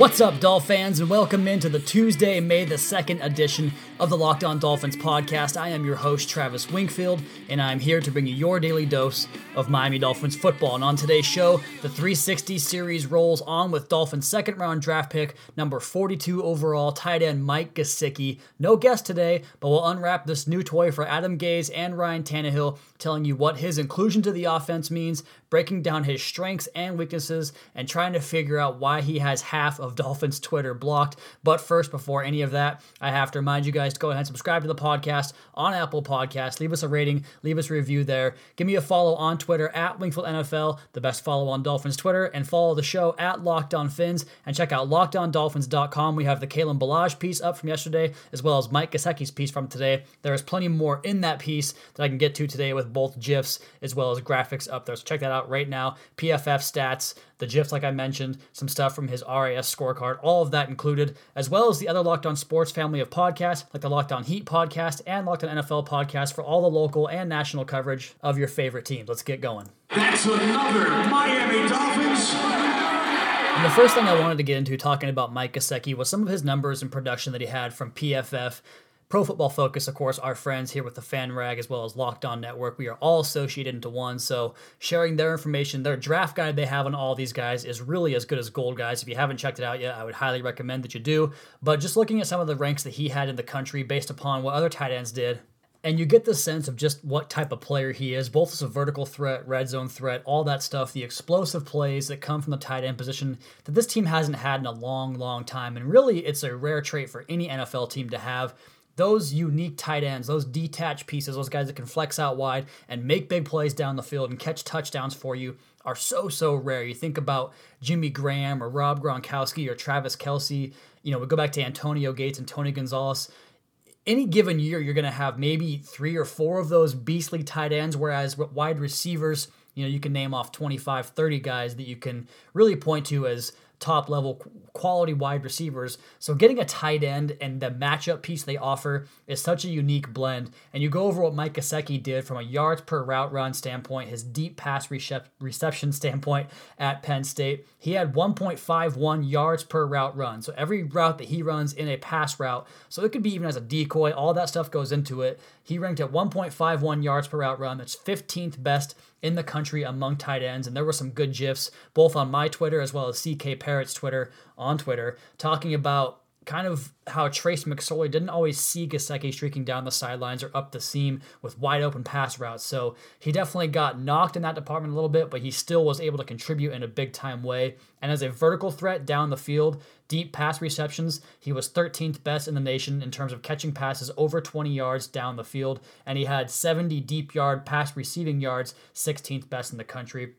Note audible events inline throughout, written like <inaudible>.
What's up, Dolph fans, and welcome into the Tuesday, May the 2nd edition of the Locked On Dolphins podcast. I am your host, Travis Wingfield, and I'm here to bring you your daily dose of Miami Dolphins football. And on today's show, the 360 series rolls on with Dolphins' second round draft pick, number 42 overall, tight end Mike Gesicki. No guest today, but we'll unwrap this new toy for Adam Gase and Ryan Tannehill, telling you what his inclusion to the offense means, breaking down his strengths and weaknesses, and trying to figure out why he has half of <laughs> Dolphins Twitter blocked. But first, before any of that, I have to remind you guys to go ahead and subscribe to the podcast on Apple Podcasts. Leave us a rating, leave us a review there. Give me a follow on Twitter at Wingfield NFL, the best follow on Dolphins Twitter, and follow the show at Locked On Fins. And check out LockedOnDolphins.com. We have the Kalen Ballage piece up from yesterday, as well as Mike Gesicki's piece from today. There is plenty more in that piece that I can get to today with both GIFs as well as graphics up there. So check that out right now. PFF stats, the GIFs, like I mentioned, some stuff from his RAS scorecard, all of that included, as well as the other Locked On Sports family of podcasts, like the Locked On Heat podcast and Locked On NFL podcast for all the local and national coverage of your favorite teams. Let's get going. That's another Miami Dolphins. And the first thing I wanted to get into talking about Mike Gesicki was some of his numbers and production that he had from PFF Pro Football Focus, of course, our friends here with the Fan Rag as well as Locked On Network, we are all associated into one. So sharing their information, their draft guide they have on all these guys is really as good as gold, guys. If you haven't checked it out yet, I would highly recommend that you do. But just looking at some of the ranks that he had in the country based upon what other tight ends did, and you get the sense of just what type of player he is, both as a vertical threat, red zone threat, all that stuff, the explosive plays that come from the tight end position that this team hasn't had in a long, long time. And really, it's a rare trait for any NFL team to have those unique tight ends, those detached pieces, those guys that can flex out wide and make big plays down the field and catch touchdowns for you are so, so rare. You think about Jimmy Graham or Rob Gronkowski or Travis Kelce. You know, we go back to Antonio Gates and Tony Gonzalez. Any given year, you're going to have maybe three or four of those beastly tight ends, whereas wide receivers, you know, you can name off 25, 30 guys that you can really point to as top level quality wide receivers. So getting a tight end and the matchup piece they offer is such a unique blend. And you go over what Mike Gesicki did from a yards per route run standpoint, his deep pass reception <laughs> standpoint at Penn State. He had 1.51 yards per route run. So every route that he runs in a pass route, so it could be even as a decoy, all that stuff goes into it. He ranked at 1.51 yards per route run. That's 15th best in the country among tight ends. And there were some good GIFs, both on my Twitter as well as CK Parrott's Twitter on Twitter, talking about kind of how Trace McSorley didn't always see Gesicki streaking down the sidelines or up the seam with wide open pass routes. So he definitely got knocked in that department a little bit, but he still was able to contribute in a big time way. And as a vertical threat down the field, deep pass receptions, he was 13th best in the nation in terms of catching passes over 20 yards down the field. And he had 70 deep yard pass receiving yards, 16th best in the country.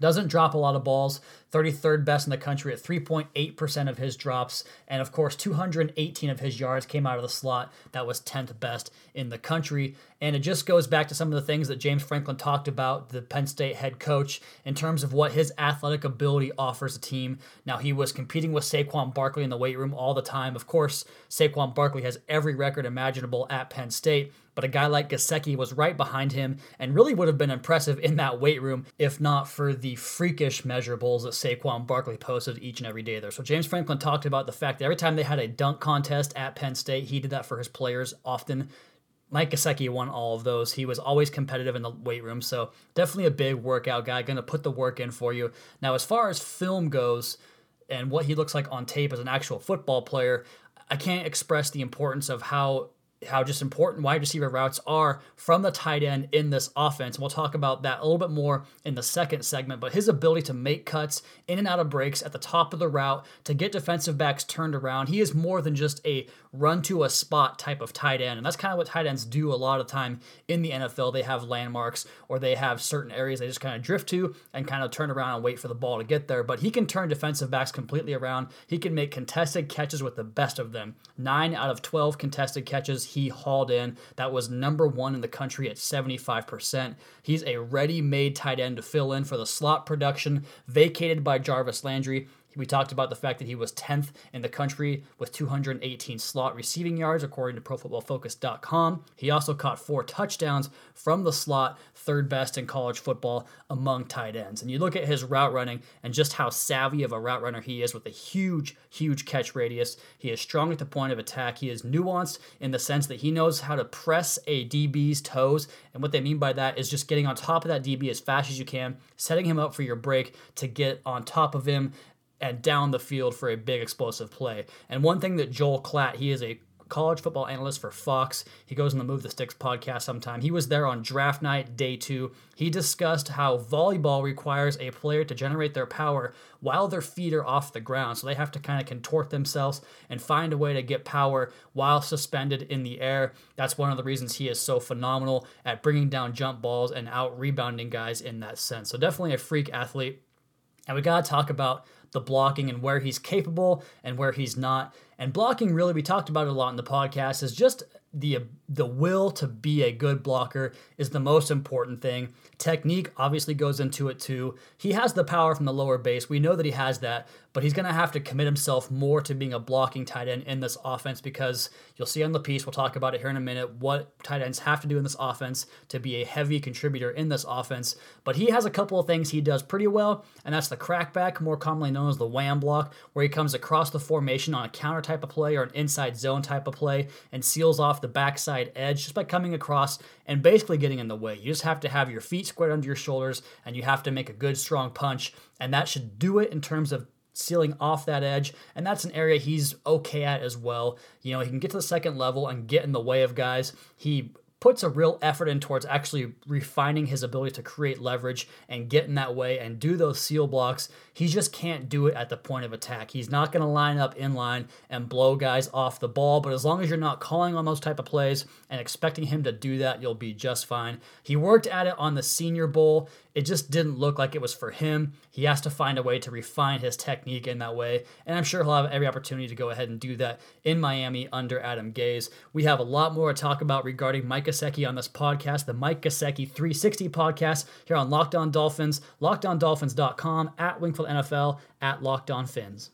Doesn't drop a lot of balls. 33rd best in the country at 3.8% of his drops. And of course, 218 of his yards came out of the slot. That was 10th best in the country. And it just goes back to some of the things that James Franklin talked about, the Penn State head coach, in terms of what his athletic ability offers a team. Now, he was competing with Saquon Barkley in the weight room all the time. Of course, Saquon Barkley has every record imaginable at Penn State but a guy like Gesicki was right behind him and really would have been impressive in that weight room if not for the freakish measurables that Saquon Barkley posted each and every day there. So James Franklin talked about the fact that every time they had a dunk contest at Penn State, he did that for his players often. Mike Gesicki won all of those. He was always competitive in the weight room, so definitely a big workout guy. Going to put the work in for you. Now, as far as film goes and what he looks like on tape as an actual football player, I can't express the importance of how how just important wide receiver routes are from the tight end in this offense. We'll talk about that a little bit more in the second segment, but his ability to make cuts in and out of breaks at the top of the route to get defensive backs turned around. He is more than just a run to a spot type of tight end. And that's kind of what tight ends do a lot of time in the NFL. They have landmarks or they have certain areas they just kind of drift to and kind of turn around and wait for the ball to get there. But he can turn defensive backs completely around. He can make contested catches with the best of them. Nine out of 12 contested catches he hauled in. That was number one in the country at 75%. He's a ready made tight end to fill in for the slot production, vacated by Jarvis Landry. We talked about the fact that he was 10th in the country with 218 slot receiving yards, according to ProFootballFocus.com. He also caught four touchdowns from the slot, third best in college football among tight ends. And you look at his route running and just how savvy of a route runner he is with a huge, huge catch radius. He is strong at the point of attack. He is nuanced in the sense that he knows how to press a DB's toes. And what they mean by that is just getting on top of that DB as fast as you can, setting him up for your break to get on top of him and down the field for a big explosive play. And one thing that Joel Klatt, he is a college football analyst for Fox. He goes on the Move the Sticks podcast sometime. He was there on draft night, day two. He discussed how volleyball requires a player to generate their power while their feet are off the ground. So they have to kind of contort themselves and find a way to get power while suspended in the air. That's one of the reasons he is so phenomenal at bringing down jump balls and out rebounding guys in that sense. So definitely a freak athlete. And we got to talk about the blocking and where he's capable and where he's not. And blocking, really, we talked about it a lot in the podcast, is just the the will to be a good blocker is the most important thing. Technique obviously goes into it too. He has the power from the lower base. We know that he has that, but he's going to have to commit himself more to being a blocking tight end in this offense because you'll see on the piece, we'll talk about it here in a minute, what tight ends have to do in this offense to be a heavy contributor in this offense. But he has a couple of things he does pretty well, and that's the crackback, more commonly known as the wham block, where he comes across the formation on a counter type of play or an inside zone type of play and seals off the backside edge just by coming across and basically getting in the way. You just have to have your feet squared under your shoulders and you have to make a good strong punch, and that should do it in terms of sealing off that edge, and that's an area he's okay at as well. You know, he can get to the second level and get in the way of guys. He puts a real effort in towards actually refining his ability to create leverage and get in that way and do those seal blocks. He just can't do it at the point of attack. He's not going to line up in line and blow guys off the ball, but as long as you're not calling on those type of plays and expecting him to do that, you'll be just fine. He worked at it on the Senior Bowl. It just didn't look like it was for him. He has to find a way to refine his technique in that way, and I'm sure he'll have every opportunity to go ahead and do that in Miami under Adam Gase. We have a lot more to talk about regarding Mike Gesicki on this podcast, the Mike Gesicki 360 podcast here on Locked On Dolphins, lockedondolphins.com, at Wingfield NFL, at Locked On Fins.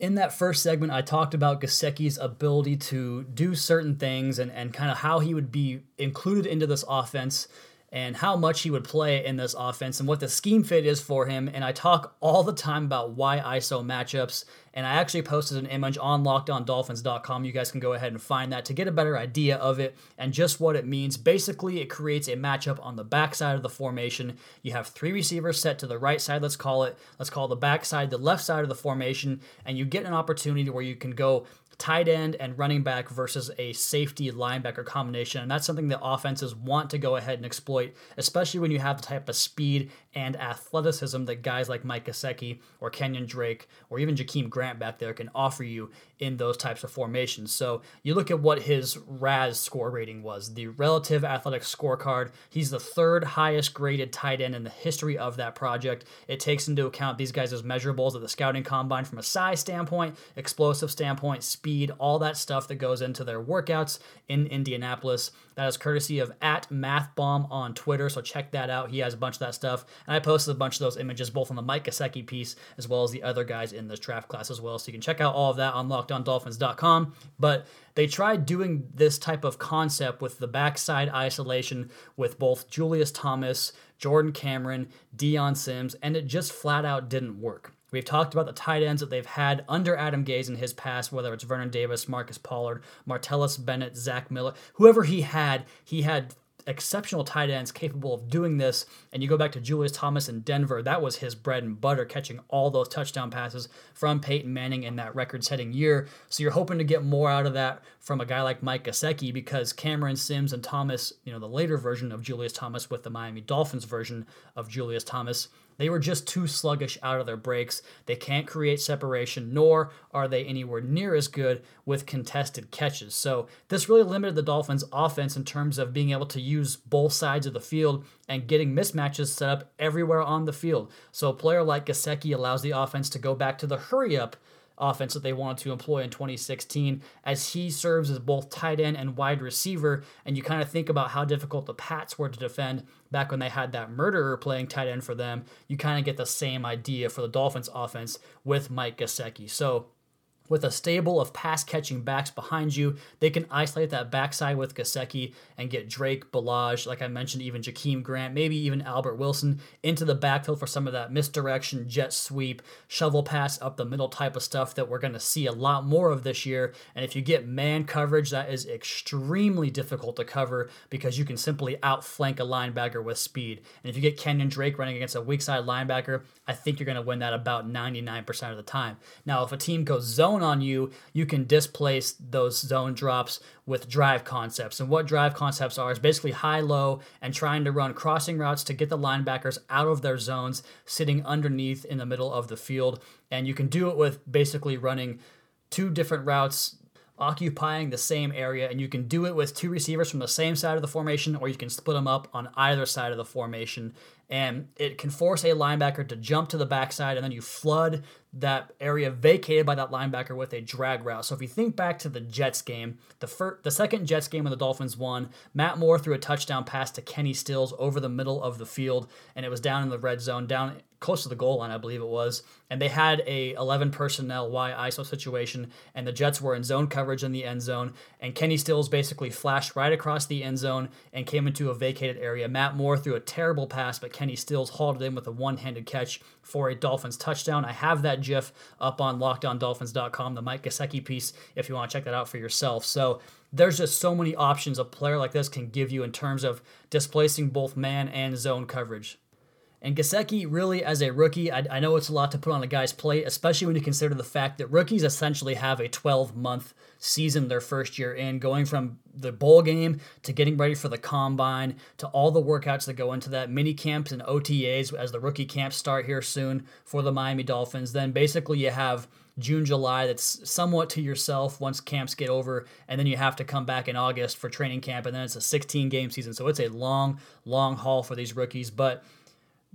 In that first segment, I talked about Gesicki's ability to do certain things and, and kind of how he would be included into this offense and how much he would play in this offense and what the scheme fit is for him. And I talk all the time about why ISO matchups. And I actually posted an image on lockedondolphins.com. You guys can go ahead and find that to get a better idea of it and just what it means. Basically, it creates a matchup on the backside of the formation. You have three receivers set to the right side, let's call it. Let's call the backside the left side of the formation. And you get an opportunity where you can go tight end and running back versus a safety linebacker combination. And that's something that offenses want to go ahead and exploit, especially when you have the type of speed and athleticism that guys like Mike Gesicki or Kenyon Drake or even Jakeem Grant back there can offer you in those types of formations. So you look at what his RAS score rating was, the relative athletic scorecard. He's the third highest graded tight end in the history of that project. It takes into account these guys' measurables at the scouting combine from a size standpoint, explosive standpoint, speed, all that stuff that goes into their workouts in Indianapolis. That is courtesy of at MathBomb on Twitter, so check that out. He has a bunch of that stuff. And I posted a bunch of those images both on the Mike Gesicki piece as well as the other guys in this draft class as well. So you can check out all of that on lockedondolphins.com. But they tried doing this type of concept with the backside isolation with both Julius Thomas, Jordan Cameron, Dion Sims, and it just flat out didn't work. We've talked about the tight ends that they've had under Adam Gase in his past, whether it's Vernon Davis, Marcus Pollard, Martellus Bennett, Zach Miller, whoever he had, he had exceptional tight ends capable of doing this. And you go back to Julius Thomas in Denver, that was his bread and butter, catching all those touchdown passes from Peyton Manning in that record setting year. So you're hoping to get more out of that from a guy like Mike Gesicki because Cameron Sims and Thomas, you know, the later version of Julius Thomas with the Miami Dolphins version of Julius Thomas, they were just too sluggish out of their breaks. They can't create separation, nor are they anywhere near as good with contested catches. So, this really limited the Dolphins' offense in terms of being able to use both sides of the field and getting mismatches set up everywhere on the field. So, a player like Gesicki allows the offense to go back to the hurry up offense that they wanted to employ in 2016 as he serves as both tight end and wide receiver. And you kind of think about how difficult the Pats were to defend back when they had that murderer playing tight end for them. You kind of get the same idea for the Dolphins offense with Mike Gesicki. So with a stable of pass catching backs behind you, they can isolate that backside with Gesicki and get Drake, Ballage, like I mentioned, even Jakeem Grant, maybe even Albert Wilson into the backfield for some of that misdirection, jet sweep, shovel pass up the middle type of stuff that we're going to see a lot more of this year. And if you get man coverage, that is extremely difficult to cover because you can simply outflank a linebacker with speed. And if you get Kenyon Drake running against a weak side linebacker, I think you're going to win that about 99% of the time. Now, if a team goes zone, zone on you, you can displace those zone drops with drive concepts. And what drive concepts are is basically high low and trying to run crossing routes to get the linebackers out of their zones, sitting underneath in the middle of the field. And you can do it with basically running two different routes occupying the same area, and you can do it with two receivers from the same side of the formation, or you can split them up on either side of the formation. And it can force a linebacker to jump to the backside, and then you flood that area vacated by that linebacker with a drag route. So if you think back to the Jets game, the first, the second Jets game when the Dolphins won, Matt Moore threw a touchdown pass to Kenny Stills over the middle of the field, and it was down in the red zone, down close to the goal line, I believe it was. And they had a 11 personnel Y ISO situation, and the Jets were in zone coverage in the end zone. And Kenny Stills basically flashed right across the end zone and came into a vacated area. Matt Moore threw a terrible pass, but Kenny Stills hauled it in with a one-handed catch for a Dolphins touchdown. I have that GIF up on LockedOnDolphins.com, the Mike Gesicki piece, if you want to check that out for yourself. So there's just so many options a player like this can give you in terms of displacing both man and zone coverage. And Gesicki, really, as a rookie, I, I, know it's a lot to put on a guy's plate, especially when you consider the fact that rookies essentially have a 12 month season their first year in, going from the bowl game to getting ready for the combine to all the workouts that go into that, mini camps and OTAs as the rookie camps start here soon for the Miami Dolphins. Then basically you have June, July that's somewhat to yourself once camps get over, and then you have to come back in August for training camp, and then it's a 16 game season. So it's a long, long haul for these rookies. But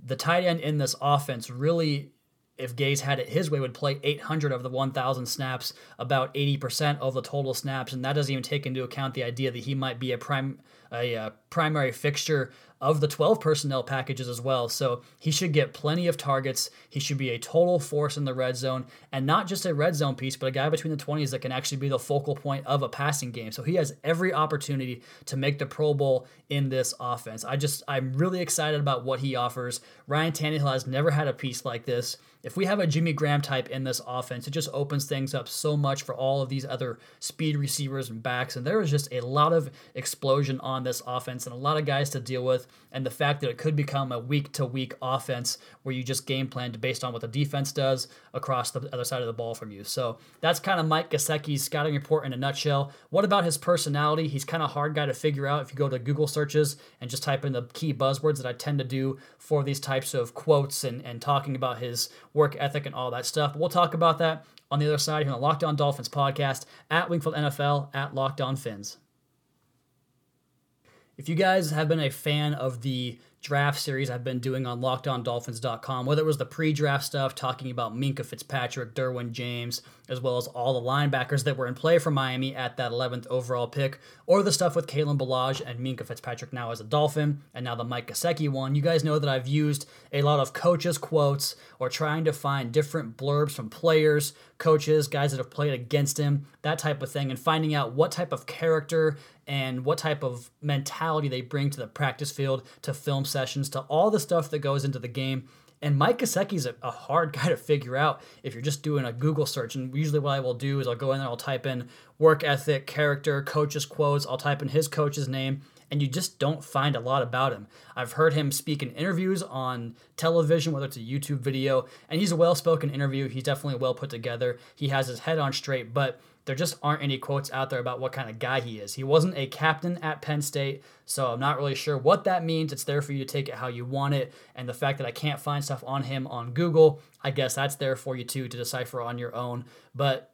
the tight end in this offense really if Gase had it his way, would play 800 of the 1,000 snaps, about 80% of the total snaps, and that doesn't even take into account the idea that he might be a prime a uh, primary fixture of the 12 personnel packages as well. So he should get plenty of targets. He should be a total force in the red zone and not just a red zone piece, but a guy between the 20s that can actually be the focal point of a passing game. So he has every opportunity to make the Pro Bowl in this offense. I just, I'm really excited about what he offers. Ryan Tannehill has never had a piece like this. If we have a Jimmy Graham type in this offense, it just opens things up so much for all of these other speed receivers and backs. And there is just a lot of explosion on this offense and a lot of guys to deal with and the fact that it could become a week to week offense where you just game plan based on what the defense does across the other side of the ball from you. So that's kind of Mike Gesicki's scouting report in a nutshell. What about his personality? He's kind of hard guy to figure out if you go to Google searches and just type in the key buzzwords that I tend to do for these types of quotes and, and talking about his work ethic and all that stuff. But we'll talk about that on the other side here on the Locked On Dolphins podcast at Wingfield NFL at Locked On Fins. If you guys have been a fan of the draft series I've been doing on lockedondolphins.com, whether it was the pre draft stuff talking about Minkah Fitzpatrick, Derwin James, as well as all the linebackers that were in play for Miami at that 11th overall pick, or the stuff with Kalen Ballage and Minkah Fitzpatrick now as a Dolphin, and now the Mike Gesicki one, you guys know that I've used a lot of coaches' quotes or trying to find different blurbs from players, coaches, guys that have played against him, that type of thing, and finding out what type of character and what type of mentality they bring to the practice field, to film sessions, to all the stuff that goes into the game. And Mike Gesicki's a, a hard <laughs> guy to figure out if you're just doing a Google search. And usually, what I will do is I'll go in there, I'll type in work ethic, character, coaches quotes, I'll type in his coach's name, and you just don't find a lot about him. I've heard him speak in interviews on television, whether it's a YouTube video, and he's a well spoken interview. He's definitely well put together. He has his head on straight, but there just aren't any quotes out there about what kind of guy he is. He wasn't a captain at Penn State, so I'm not really sure what that means. It's there for you to take it how you want it. And the fact that I can't find stuff on him on Google, I guess that's there for you too to decipher on your own. But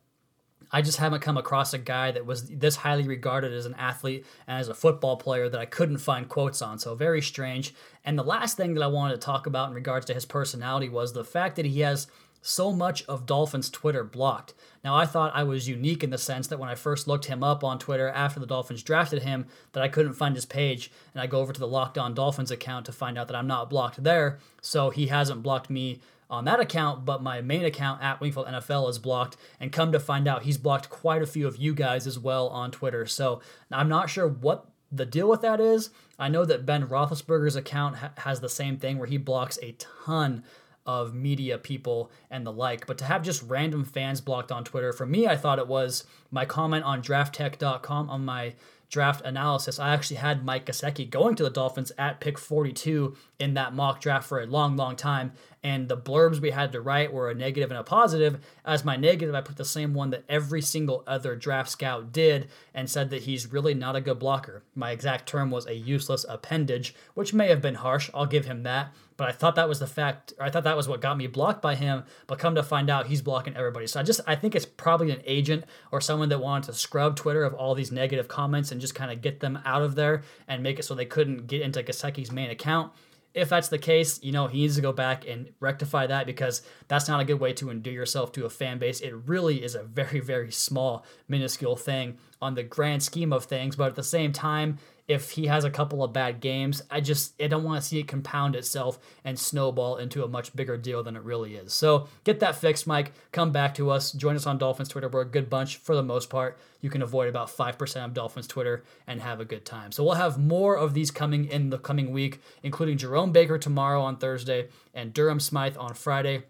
I just haven't come across a guy that was this highly regarded as an athlete and as a football player that I couldn't find quotes on. So very strange. And the last thing that I wanted to talk about in regards to his personality was the fact that he has so much of Dolphins Twitter blocked. Now, I thought I was unique in the sense that when I first looked him up on Twitter after the Dolphins drafted him, that I couldn't find his page, and I go over to the Locked On Dolphins account to find out that I'm not blocked there. So he hasn't blocked me on that account, but my main account at Wingfield NFL is blocked. And come to find out, he's blocked quite a few of you guys as well on Twitter. So I'm not sure what the deal with that is. I know that Ben Roethlisberger's account ha- has the same thing where he blocks a ton of media people and the like. But to have just random fans blocked on Twitter, for me, I thought it was my comment on drafttech.com on my draft analysis. I actually had Mike Gesicki going to the Dolphins at pick 42 in that mock draft for a long, long time. And the blurbs we had to write were a negative and a positive. As my negative, I put the same one that every single other draft scout did and said that he's really not a good blocker. My exact term was a useless appendage, which may have been harsh. I'll give him that but I thought that was the fact. I thought that was what got me blocked by him. But come to find out, he's blocking everybody. So I just I think it's probably an agent or someone that wanted to scrub Twitter of all these negative comments and just kind of get them out of there and make it so they couldn't get into Gesicki's main account. If that's the case, you know, he needs to go back and rectify that because that's not a good way to endear yourself to a fan base. It really is a very, very small, minuscule thing on the grand scheme of things. But at the same time, if he has a couple of bad games. I just I don't want to see it compound itself and snowball into a much bigger deal than it really is. So get that fixed, Mike. Come back to us. Join us on Dolphins Twitter. We're a good bunch for the most part. You can avoid about 5% of Dolphins Twitter and have a good time. So we'll have more of these coming in the coming week, including Jerome Baker tomorrow on Thursday and Durham Smythe on Friday.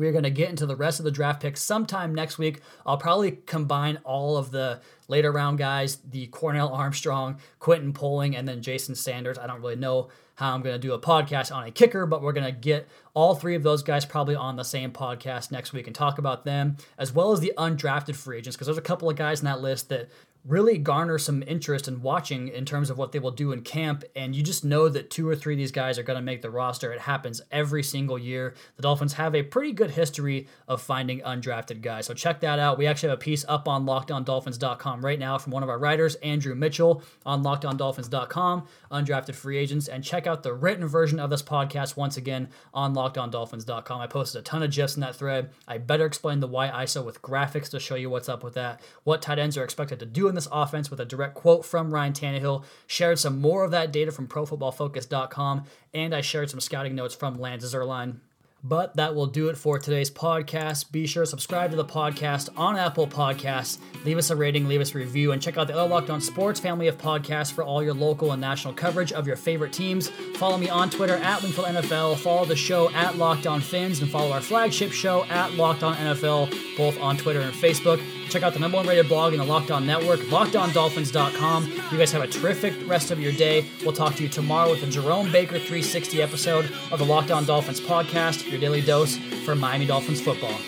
We're going to get into the rest of the draft picks sometime next week. I'll probably combine all of the later round guys, the Cornell Armstrong, Quentin Poling, and then Jason Sanders. I don't really know how I'm going to do a podcast on a kicker, but we're going to get all three of those guys probably on the same podcast next week and talk about them, as well as the undrafted free agents, because there's a couple of guys in that list that really garner some interest in watching in terms of what they will do in camp. And you just know that two or three of these guys are going to make the roster. It happens every single year. The Dolphins have a pretty good history of finding undrafted guys. So check that out. We actually have a piece up on lockedondolphins.com right now from one of our writers, Andrew Mitchell, on lockedondolphins.com, undrafted free agents. And check out the written version of this podcast once again on lockedondolphins.com. I posted a ton of GIFs in that thread. I better explain the Y ISO with graphics to show you what's up with that, what tight ends are expected to do in this offense with a direct quote from Ryan Tannehill. Shared some more of that data from ProFootballFocus.com, and I shared some scouting notes from Lance Zierlein. But that will do it for today's podcast. Be sure to subscribe to the podcast on Apple Podcasts. Leave us a rating, leave us a review, and check out the other Locked On Sports family of podcasts for all your local and national coverage of your favorite teams. Follow me on Twitter at Wingfield NFL. Follow the show at Locked On Fins, and follow our flagship show at Locked On NFL, both on Twitter and Facebook. Check out the number one rated blog in the Locked On Network, lockedondolphins.com. You guys have a terrific rest of your day. We'll talk to you tomorrow with the Jerome Baker 360 episode of the Locked On Dolphins podcast, your daily dose for Miami Dolphins football.